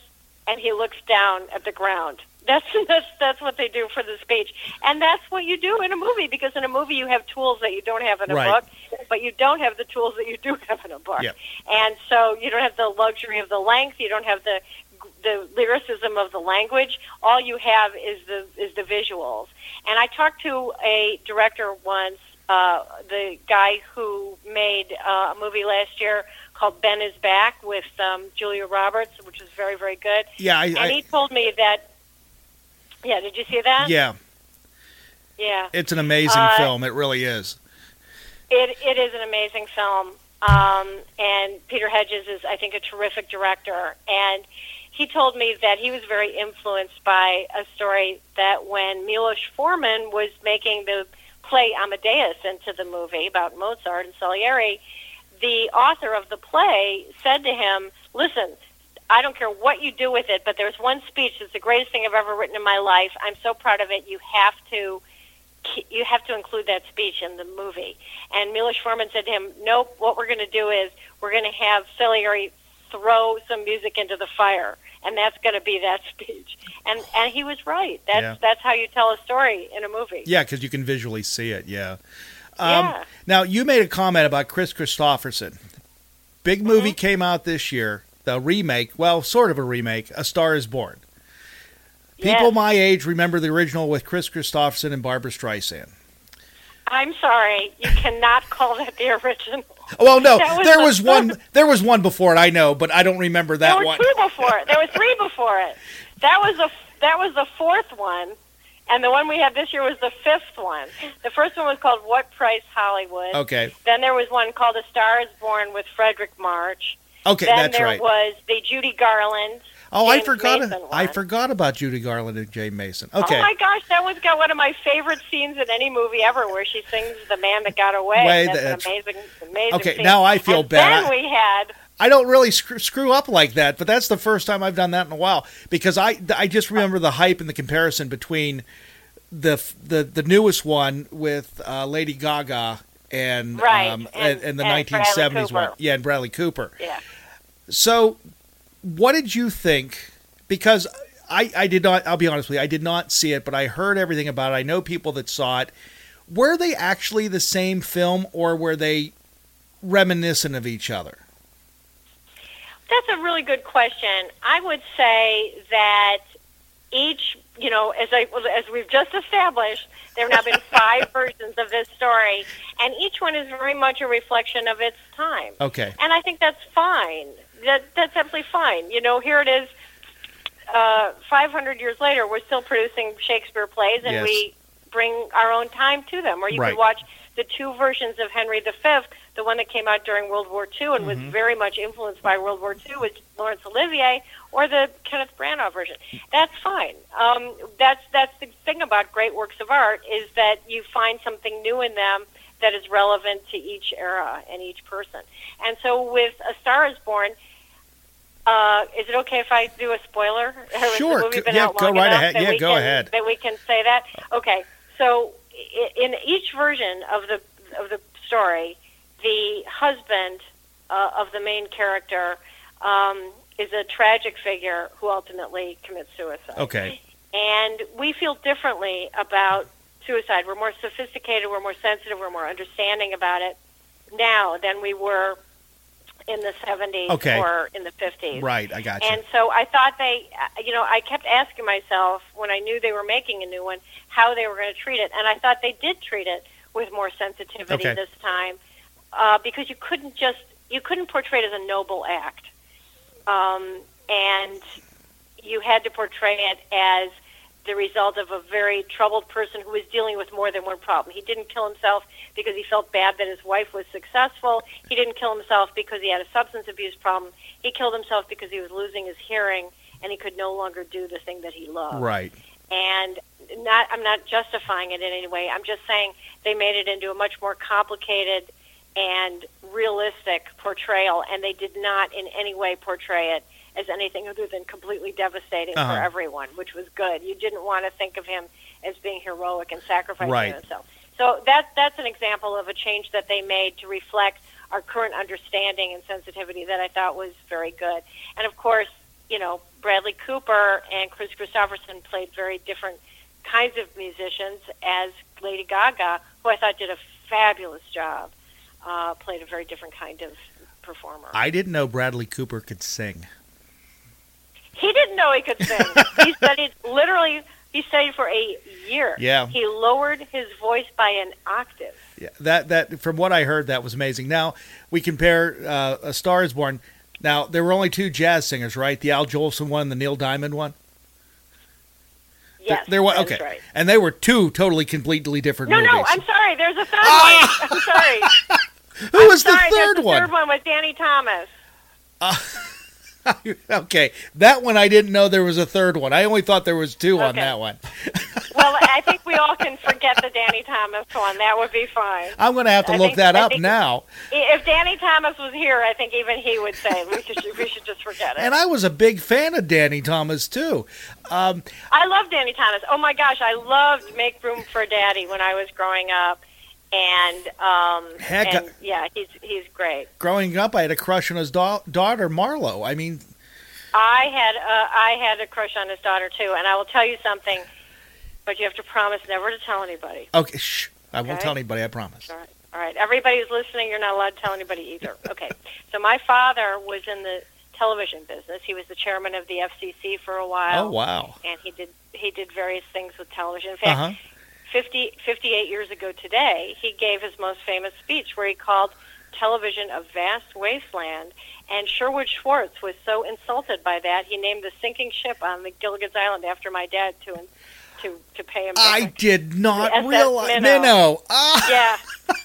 and he looks down at the ground. That's that's that's what they do for the speech, and that's what you do in a movie because in a movie you have tools that you don't have in a Right. book, but you don't have the tools that you do have in a book. Yep. And so you don't have the luxury of the length, you don't have the the lyricism of the language. All you have is the is the visuals. And I talked to a director once, uh, the guy who made uh, a movie last year called Ben is Back with um, Julia Roberts, which was very very good. yeah, I, And I, he told me that. Yeah, did you see that? yeah, Yeah. it's an amazing Uh, film. It really is. It it is an amazing film, um, and Peter Hedges is, I think, a terrific director. And he told me that he was very influenced by a story that when Milos Forman was making the play Amadeus into the movie about Mozart and Salieri, the author of the play said to him, "Listen." I don't care what you do with it, but there's one speech that's the greatest thing I've ever written in my life. I'm so proud of it. You have to you have to include that speech in the movie. And Milos Forman said to him, "Nope. What we're going to do is we're going to have Salieri throw some music into the fire, and that's going to be that speech." And and he was right. That's Yeah. that's how you tell a story in a movie. Yeah, because you can visually see it. Yeah. Um, Yeah. Now you made a comment about Kris Kristofferson. Big movie came out this year. The remake, well, sort of a remake. A Star Is Born. People Yes. my age remember the original with Kris Kristofferson and Barbra Streisand. I'm sorry, you cannot call that the original. Well, no, was there the was one. There was one before it. I know, but I don't remember that one. there were one. two before it. There were three before it. That was the that was the fourth one, and the one we had this year was the fifth one. The first one was called What Price Hollywood. Okay. Then there was one called A Star Is Born with Fredric March. Okay, then that's there was the Judy Garland. Oh, I forgot. Mason I forgot about Judy Garland and James Mason. Okay. Oh my gosh, that one's got one of my favorite scenes in any movie ever, where she sings "The Man That Got Away." Way, that's, that's- an amazing, amazing. Okay, scene. now I feel and bad. Then we had I don't really screw, screw up like that, but that's the first time I've done that in a while because I I just remember the hype and the comparison between the the the newest one with uh, Lady Gaga and Right, um, and- and, the and 1970s Bradley one, Cooper. yeah, and Bradley Cooper. yeah. So, what did you think? Because I, I did not. I'll be honest with you. I did not see it, but I heard everything about it. I know people that saw it. Were they actually the same film, or were they reminiscent of each other? That's a really good question. I would say that each, you know, as I as we've just established, there have now been five versions of this story, and each one is very much a reflection of its time. Okay. And I think that's fine. That that's simply fine. You know, here it is. Uh, 500 years later, we're still producing Shakespeare plays, and Yes. we bring our own time to them. Or you Right. can watch the two versions of Henry V, the one that came out during World War II and was very much influenced by World War II with Laurence Olivier, or the Kenneth Branagh version. That's fine. Um, that's that's the thing about great works of art is that you find something new in them that is relevant to each era and each person. And so with A Star Is Born. Uh, is it okay if I do a spoiler? Sure. The movie been yeah, out go right ahead. Yeah, go can- ahead. That we can say that. Okay. So in each version of the of the story, the husband uh, of the main character um, is a tragic figure who ultimately commits suicide. Okay. And we feel differently about suicide. We're more sophisticated, we're more sensitive, we're more understanding about it now than we were in the 70s Okay. or in the 50s. Right. I got you. And so I thought they, uh, you know, I kept asking myself when I knew they were making a new one how they were going to treat it, and I thought they did treat it with more sensitivity Okay. this time uh, because you couldn't just you couldn't portray it as a noble act, um, and you had to portray it as the result of a very troubled person who was dealing with more than one problem. He didn't kill himself because he felt bad that his wife was successful. He didn't kill himself because he had a substance abuse problem. He killed himself because he was losing his hearing and he could no longer do the thing that he loved. right. And not I'm not justifying it in any way. I'm just saying they made it into a much more complicated and realistic portrayal and they did not in any way portray it as anything other than completely devastating Uh-huh. for everyone, which was good. You didn't want to think of him as being heroic and sacrificing Right. himself. So that that's an example of a change that they made to reflect our current understanding and sensitivity that I thought was very good. And of course, you know, Bradley Cooper and Kris Kristofferson played very different kinds of musicians as Lady Gaga, who I thought did a fabulous job, uh, played a very different kind of performer. I didn't know Bradley Cooper could sing. He didn't know he could sing. he studied literally. He studied for a year. Yeah. He lowered his voice by an octave. Yeah, that that from what I heard, that was amazing. Now we compare uh, A Star Is Born. Now there were only two jazz singers, right? The Al Jolson one and the Neil Diamond one. Yes, there, was okay, right. and they were two totally, completely different No, movies. no, I'm sorry. There's a third Ah! one. I'm sorry. Who was sorry, the there's one? the third one with Danny Thomas. okay, that one I didn't know there was a third one. I only thought there was two on that one. Well, well, I think we all can forget the Danny Thomas one. That would be fine. I'm going to have to I look think- that I up now. If Danny Thomas was here, I think even he would say we should we should just forget it. And I was a big fan of Danny Thomas too. Um, I love Danny Thomas. Oh my gosh, I loved Make Room for Daddy when I was growing up, and um, Heck, and yeah, he's he's great. growing up, I had a crush on his da- daughter Marlo. I mean, I had uh, I had a crush on his daughter too, and I will tell you something, but you have to promise never to tell anybody. okay, shh, I won't tell anybody. I promise. All right, all right. Everybody who's listening, you're not allowed to tell anybody either. Okay. so my father was in the television business. He was the chairman of the FCC for a while. Oh wow. and he did he did various things with television. In fact, Uh huh. 50, 58 years ago today, he gave his most famous speech where he called television a vast wasteland. And Sherwood Schwartz was so insulted by that, he named the sinking ship on the Gilligan's Island after my dad to to to pay him. Back. I did not realize. Minnow. Minnow. Ah. yeah,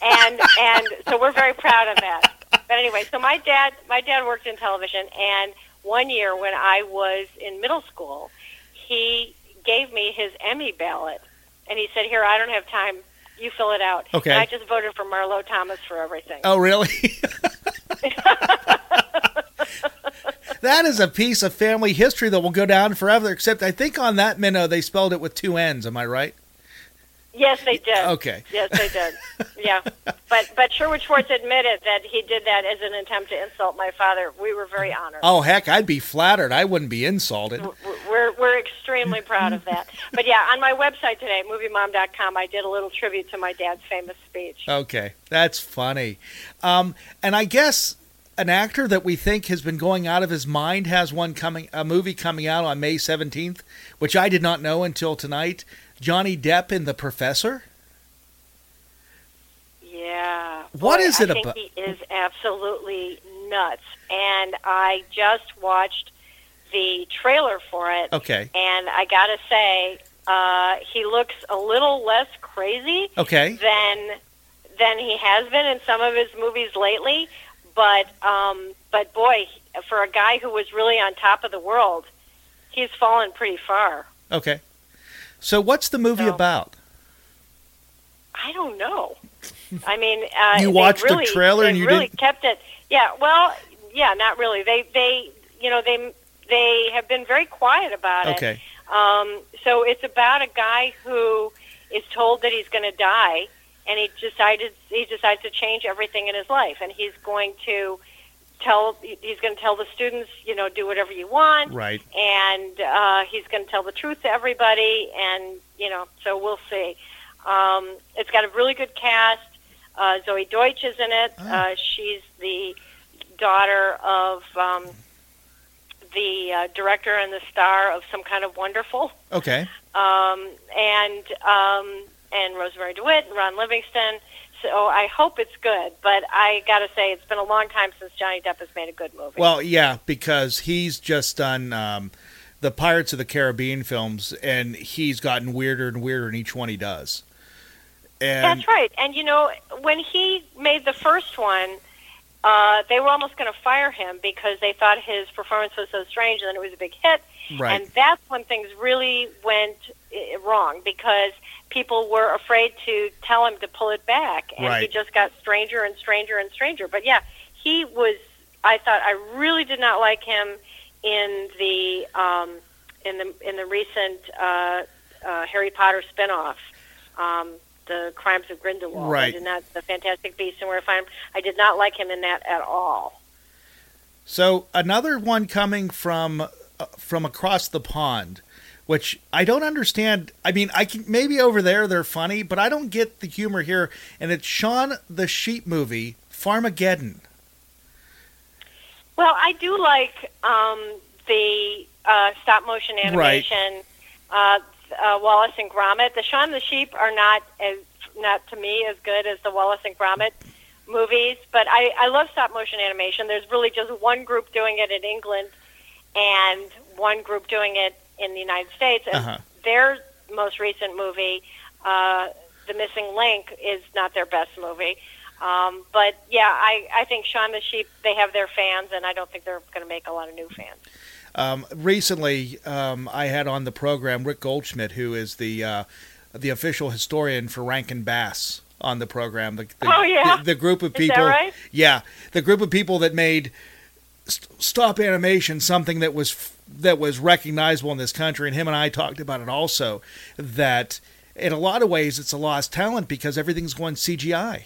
and and so we're very proud of that. But anyway, so my dad my dad worked in television, and one year when I was in middle school, he gave me his Emmy ballot, and he said, "Here, I don't have time. You fill it out." Okay. And I just voted for Marlo Thomas for everything. Oh really? that is a piece of family history that will go down forever. Except I think on that minnow they spelled it with two N's. Am I right? Yes, they did. Okay. Yes, they did. Yeah, but but Sherwood Schwartz admitted that he did that as an attempt to insult my father. We were very honored. Oh heck, I'd be flattered. I wouldn't be insulted. We're we're extremely proud of that. But yeah, on my website today, moviemom.com, I did a little tribute to my dad's famous speech. Okay, that's funny. Um, and I guess an actor that we think has been going out of his mind has one coming, a movie coming out on May seventeenth, which I did not know until tonight. Johnny Depp in The Professor. Yeah. What Boy, is it I think about- He is absolutely nuts. And I just watched the trailer for it. Okay. And I got to say, uh, he looks a little less crazy Okay. than than he has been in some of his movies lately. But um, but boy, for a guy who was really on top of the world, he's fallen pretty far. Okay. So what's the movie So- about? I don't know. I mean, uh, You watched the trailer and you really didn't- kept it. Yeah, well, yeah, not really. They they you know they they have been very quiet about it. Okay. Um, so it's about a guy who is told that he's going to die, and he decided he decides to change everything in his life, and he's going to tell he's going to tell the students, you know, do whatever you want, Right. and uh, he's going to tell the truth to everybody, and you know, so we'll see. Um, it's got a really good cast. Uh, Zoey Deutch is in it. Uh, she's the daughter of um, the uh, director and the star of Some Kind of Wonderful, Okay. um, and um, and Rosemarie DeWitt and Ron Livingston. So I hope it's good, but I got to say it's been a long time since Johnny Depp has made a good movie. Well, yeah, because he's just done um, the Pirates of the Caribbean films, and he's gotten weirder and weirder in each one he does. And That's right. And you know, when he made the first one, uh, they were almost going to fire him because they thought his performance was so strange, and then it was a big hit. Right. And that's when things really went wrong because people were afraid to tell him to pull it back, and he just got stranger and stranger and stranger. But yeah, he was. I thought I really did not like him in the um, in the in the recent uh, uh, Harry Potter spinoff. Um, the Crimes of Grindelwald. I Right. did not the Fantastic Beasts and Where to Find Them. I did not like him in that at all. so another one coming from uh, from across the pond, which I don't understand. I mean, I can maybe over there they're funny, but I don't get the humor here. And it's Shaun the Sheep movie, Farmageddon. Well, I do like um, the uh, stop motion animation. Uh, uh, Wallace and Gromit. The Shaun the Sheep are not as not to me as good as the Wallace and Gromit movies, but I, I love stop motion animation. There's really just one group doing it in England and one group doing it in the United States. And Uh-huh. their most recent movie, uh, The Missing Link, is not their best movie. Um, but yeah, I, I think Shaun the Sheep, they have their fans, and I don't think they're going to make a lot of new fans. Um, recently, um, I had on the program Rick Goldschmidt, who is the uh, the official historian for Rankin Bass on the program. The, the, Oh, yeah? the, the group of people. right? Yeah, the group of people that made st- stop animation something that was f- that was recognizable in this country, and him and I talked about it also. That in a lot of ways it's a lost talent because everything's going CGI,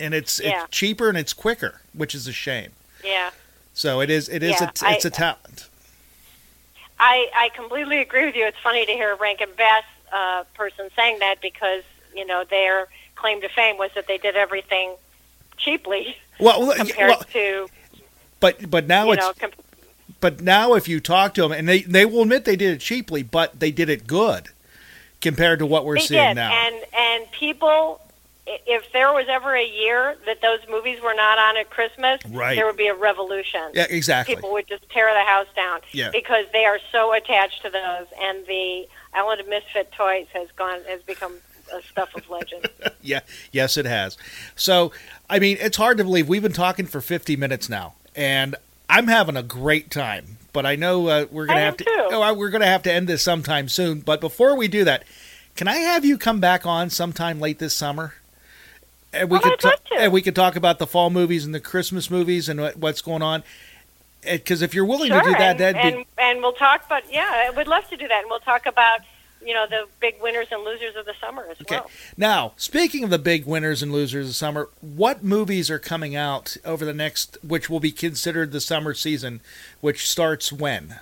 and it's Yeah. it's cheaper and it's quicker, which is a shame. Yeah. So it is it is Yeah, a it's I- a talent. I, I completely agree with you. It's funny to hear a Rankin Bass uh, person saying that because you know their claim to fame was that they did everything cheaply Well, well, compared well, to but but now you it's know. Com- but now if you talk to them and they they will admit they did it cheaply, but they did it good compared to what we're they seeing did, now. and and people. If there was ever a year that those movies were not on at Christmas, Right. there would be a revolution. yeah, exactly. People would just tear the house down Yeah. because they are so attached to those, and the Island of Misfit Toys has gone has become a stuff of legend. Yeah, yes, it has. So, I mean, it's hard to believe we've been talking for 50 minutes now, and I'm having a great time. But I know uh, we're gonna I have to. too. Oh, we're gonna have to end this sometime soon. But before we do that, can I have you come back on sometime late this summer? And we Oh, could ta- and we could talk about the fall movies and the Christmas movies and what, what's going on. Because if you're willing sure, to do that, and, that'd and, be and we'll talk But yeah, I would love to do that, and we'll talk about you know the big winners and losers of the summer as Okay. well. Now, speaking of the big winners and losers of summer, what movies are coming out over the next, which will be considered the summer season, which starts when?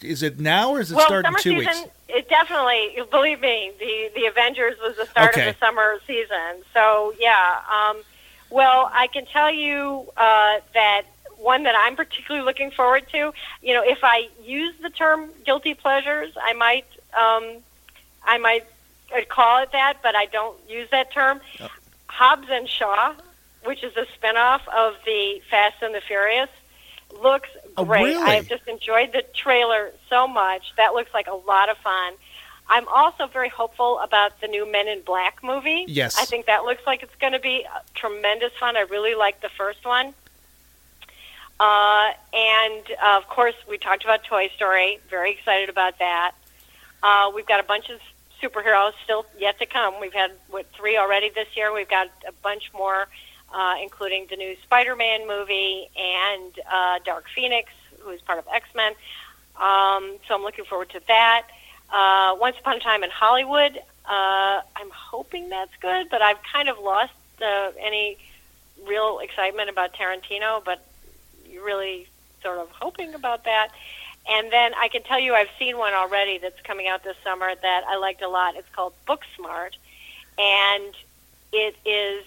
Is it now or is it well, start in summer two season, weeks? it definitely. Believe me, the the Avengers was the start Okay. of the summer season. So yeah. Um, well, I can tell you uh, that one that I'm particularly looking forward to. You know, if I use the term guilty pleasures, I might um, I might call it that, but I don't use that term. Oh. Hobbs and Shaw, which is a spinoff of the Fast and the Furious, looks Oh, great. really? I've just enjoyed the trailer so much. That looks like a lot of fun. I'm also very hopeful about the new Men in Black movie. Yes. I think that looks like it's going to be tremendous fun. I really like the first one. Uh, and uh, of course, we talked about Toy Story. Very excited about that. Uh, we've got a bunch of superheroes still yet to come. We've had what three already this year. We've got a bunch more, uh, including the new Spider-Man movie and uh, Dark Phoenix, who is part of X-Men. Um, so I'm looking forward to that. Uh, Once Upon a Time in Hollywood. Uh, I'm hoping that's good, but I've kind of lost uh, any real excitement about Tarantino. But really sort of hoping about that. And then I can tell you I've seen one already that's coming out this summer that I liked a lot. It's called Booksmart, and it is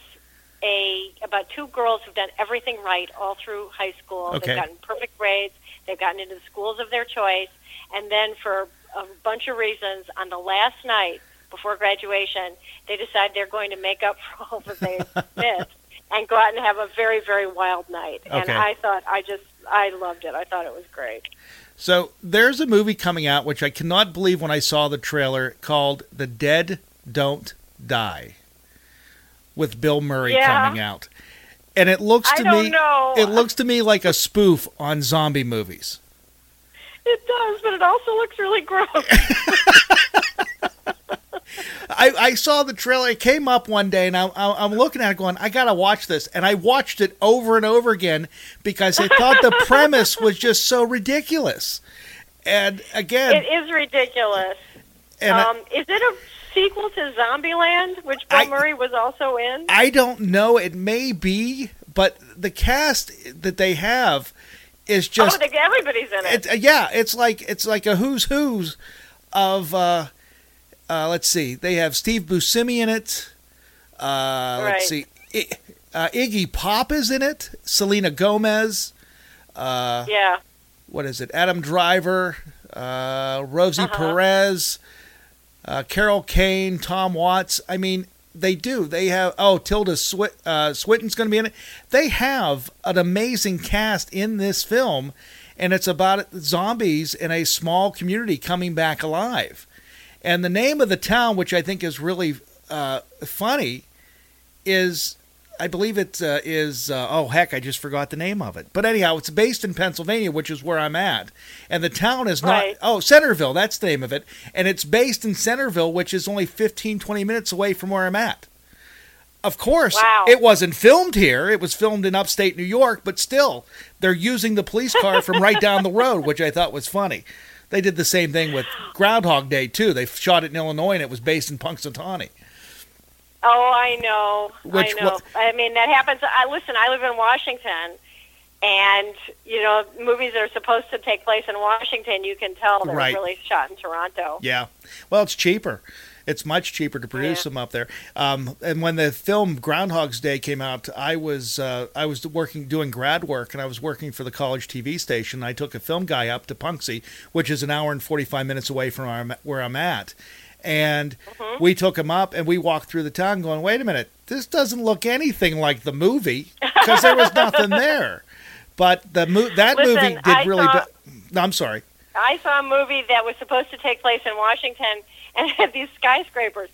a about two girls who've done everything right all through high school. Okay. They've gotten perfect grades. They've gotten into the schools of their choice, and then for a bunch of reasons, on the last night before graduation, they decide they're going to make up for all that they missed and go out and have a very, very wild night. And I thought I just I loved it. I thought it was great. So there's a movie coming out which I cannot believe when I saw the trailer called The Dead Don't Die with Bill Murray Yeah. coming out. And it looks to me know. it looks to me like a spoof on zombie movies. It does, but it also looks really gross. I, I saw the trailer. It came up one day, and I, I, I'm looking at it, going, "I gotta watch this." And I watched it over and over again because I thought the premise was just so ridiculous. And again, it is ridiculous. and I- um, is it a sequel to Zombieland, which Bill I- Murray was also in? I don't know. It may be, but the cast that they have is just oh, everybody's in it. It's, uh, yeah, it's like it's like a who's who's of. Uh, uh, let's see, they have Steve Buscemi in it. Uh, Right. Let's see, I, uh, Iggy Pop is in it. Selena Gomez. Uh, yeah. what is it? Adam Driver, uh, Rosie Uh-huh. Perez, uh, Carol Kane, Tom Waits. I mean, they do. They have oh Tilda Swit, uh, Swinton's going to be in it. They have an amazing cast in this film, and it's about zombies in a small community coming back alive. And the name of the town, which I think is really uh, funny, is I believe it uh, is. Uh, oh heck, I just forgot the name of it. But anyhow, it's based in Pennsylvania, which is where I'm at, and the town is not. Right. Oh, Centerville. That's the name of it, and it's based in Centerville, which is only 15, 20 minutes away from where I'm at. Of course, Wow. it wasn't filmed here. It was filmed in upstate New York, but still, they're using the police car from right down the road, which I thought was funny. They did the same thing with Groundhog Day too. They shot it in Illinois, and it was based in Punxsutawney. Oh, I know. Which I know. I mean, that happens. I listen. I live in Washington, and you know, movies that are supposed to take place in Washington, you can tell they're Right. really shot in Toronto. Yeah. Well, it's cheaper. It's much cheaper to produce Yeah. them up there. Um, and when the film Groundhog's Day came out, I was uh, I was working doing grad work, and I was working for the college TV station. I took a film guy up to Punxsy, which is an hour and forty five minutes away from where I'm, where I'm at, and we took him up, and we walked through the town, going, "Wait a minute, this doesn't look anything like the movie because there was nothing there." But the mo- that Listen, movie did I really. saw- Be- no, I'm sorry. I saw a movie that was supposed to take place in Washington, and had these skyscrapers.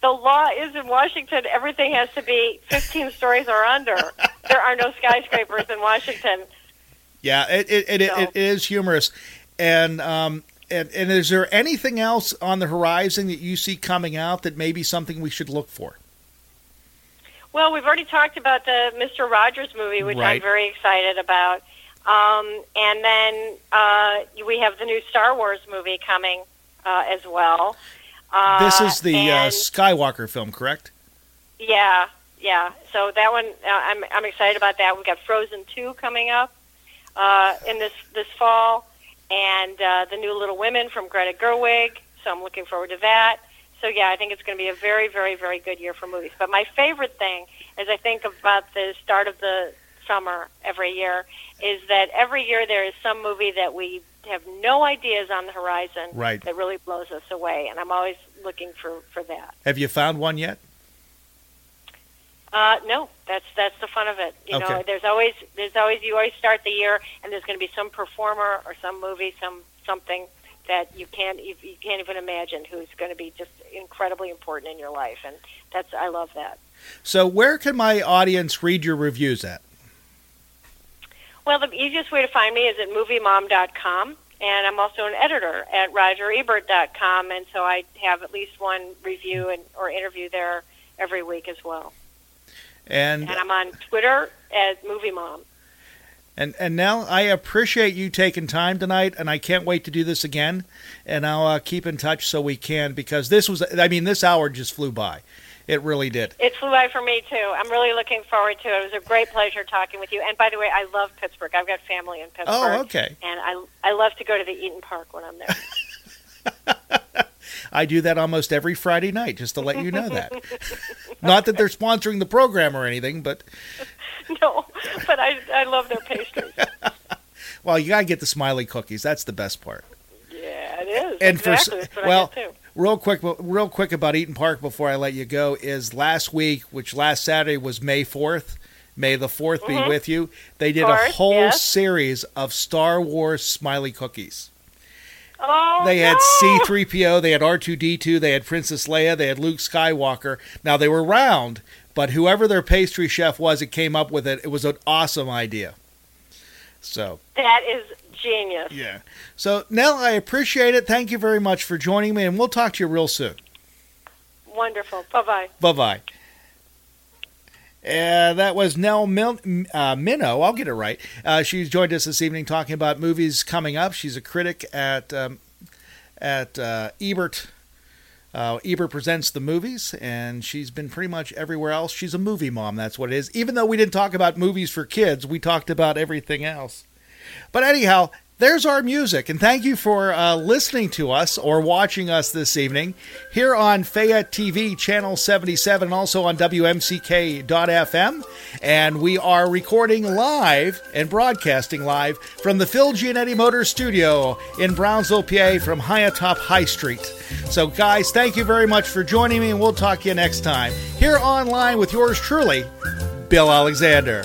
The law is in Washington; everything has to be 15 stories or under. There are no skyscrapers in Washington. Yeah, it it, it, it, it is humorous, and um and and is there anything else on the horizon that you see coming out that may be something we should look for? Well, we've already talked about the Mr. Rogers movie, which Right. I'm very excited about. Um, and then uh, we have the new Star Wars movie coming uh, as well. Uh, this is the uh, Skywalker film, correct? Yeah, yeah. So that one, uh, I'm I'm excited about that. We've got Frozen two coming up uh, in this this fall, and uh, the new Little Women from Greta Gerwig. So I'm looking forward to that. So yeah, I think it's going to be a very, very, very good year for movies. But my favorite thing, as I think about the start of the summer every year, is that every year there is some movie that we have no ideas on the horizon Right. that really blows us away, and I'm always looking for for that. Have you found one yet? Uh, no, that's that's the fun of it. You know, Okay. there's always there's always you always start the year and there's going to be some performer or some movie, some something that you can't you, you can't even imagine who's going to be just incredibly important in your life, and that's I love that. So where can my audience read your reviews at? Well, the easiest way to find me is at moviemom.com, and I'm also an editor at rogerebert.com, and so I have at least one review and or interview there every week as well. And And I'm on Twitter as Movie Mom. and and now I appreciate you taking time tonight, and I can't wait to do this again. And I'll uh, keep in touch so we can because this was I mean this hour just flew by, it really did. It flew by for me too. I'm really looking forward to it. It was a great pleasure talking with you. And by the way, I love Pittsburgh. I've got family in oh, Pittsburgh. Oh, okay. And I I love to go to the Eat'n Park when I'm there. I do that almost every Friday night, just to let you know that. Not that they're sponsoring the program or anything, but no, but I I love their pastries. well, you gotta get the smiley cookies. That's the best part. Yeah, it is. And for exactly. what well, I get too. Real quick, real quick about Eat'n Park before I let you go is last week, which last Saturday was May fourth. May the 4th be Mhm. with you. They did a whole yes. series of Star Wars smiley cookies. Oh, They had no! C3PO, they had R2D2, they had Princess Leia, they had Luke Skywalker. Now they were round, but whoever their pastry chef was it came up with it, it was an awesome idea. So, That is genius. yeah. So, Nell, I appreciate it. Thank you very much for joining me, and we'll talk to you real soon. Wonderful. Bye bye. Bye bye. Uh, that was Nell Min- uh, Minow. I'll get it right. Uh, she's joined us this evening talking about movies coming up. She's a critic at um, at uh, Ebert. Uh, Ebert presents the movies, and she's been pretty much everywhere else. She's a movie mom. That's what it is. Even though we didn't talk about movies for kids, we talked about everything else. But anyhow, there's our music, and thank you for uh, listening to us or watching us this evening here on Fayette TV Channel 77 and also on WMCK.FM. And we are recording live and broadcasting live from the Phil Gianetti Motor Studio in Brownsville, PA from high atop High Street. So, guys, thank you very much for joining me, and we'll talk to you next time here online with yours truly, Bill Alexander.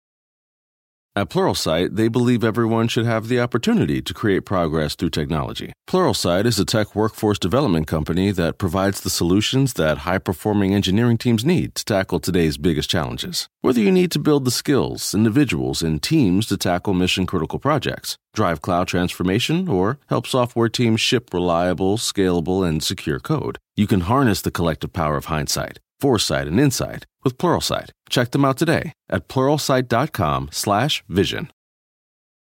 At Pluralsight, they believe everyone should have the opportunity to create progress through technology. Pluralsight is a tech workforce development company that provides the solutions that high performing engineering teams need to tackle today's biggest challenges. Whether you need to build the skills, individuals, and teams to tackle mission critical projects, drive cloud transformation, or help software teams ship reliable, scalable, and secure code, you can harness the collective power of hindsight foresight, and insight with Pluralsight. Check them out today at pluralsight.com slash vision.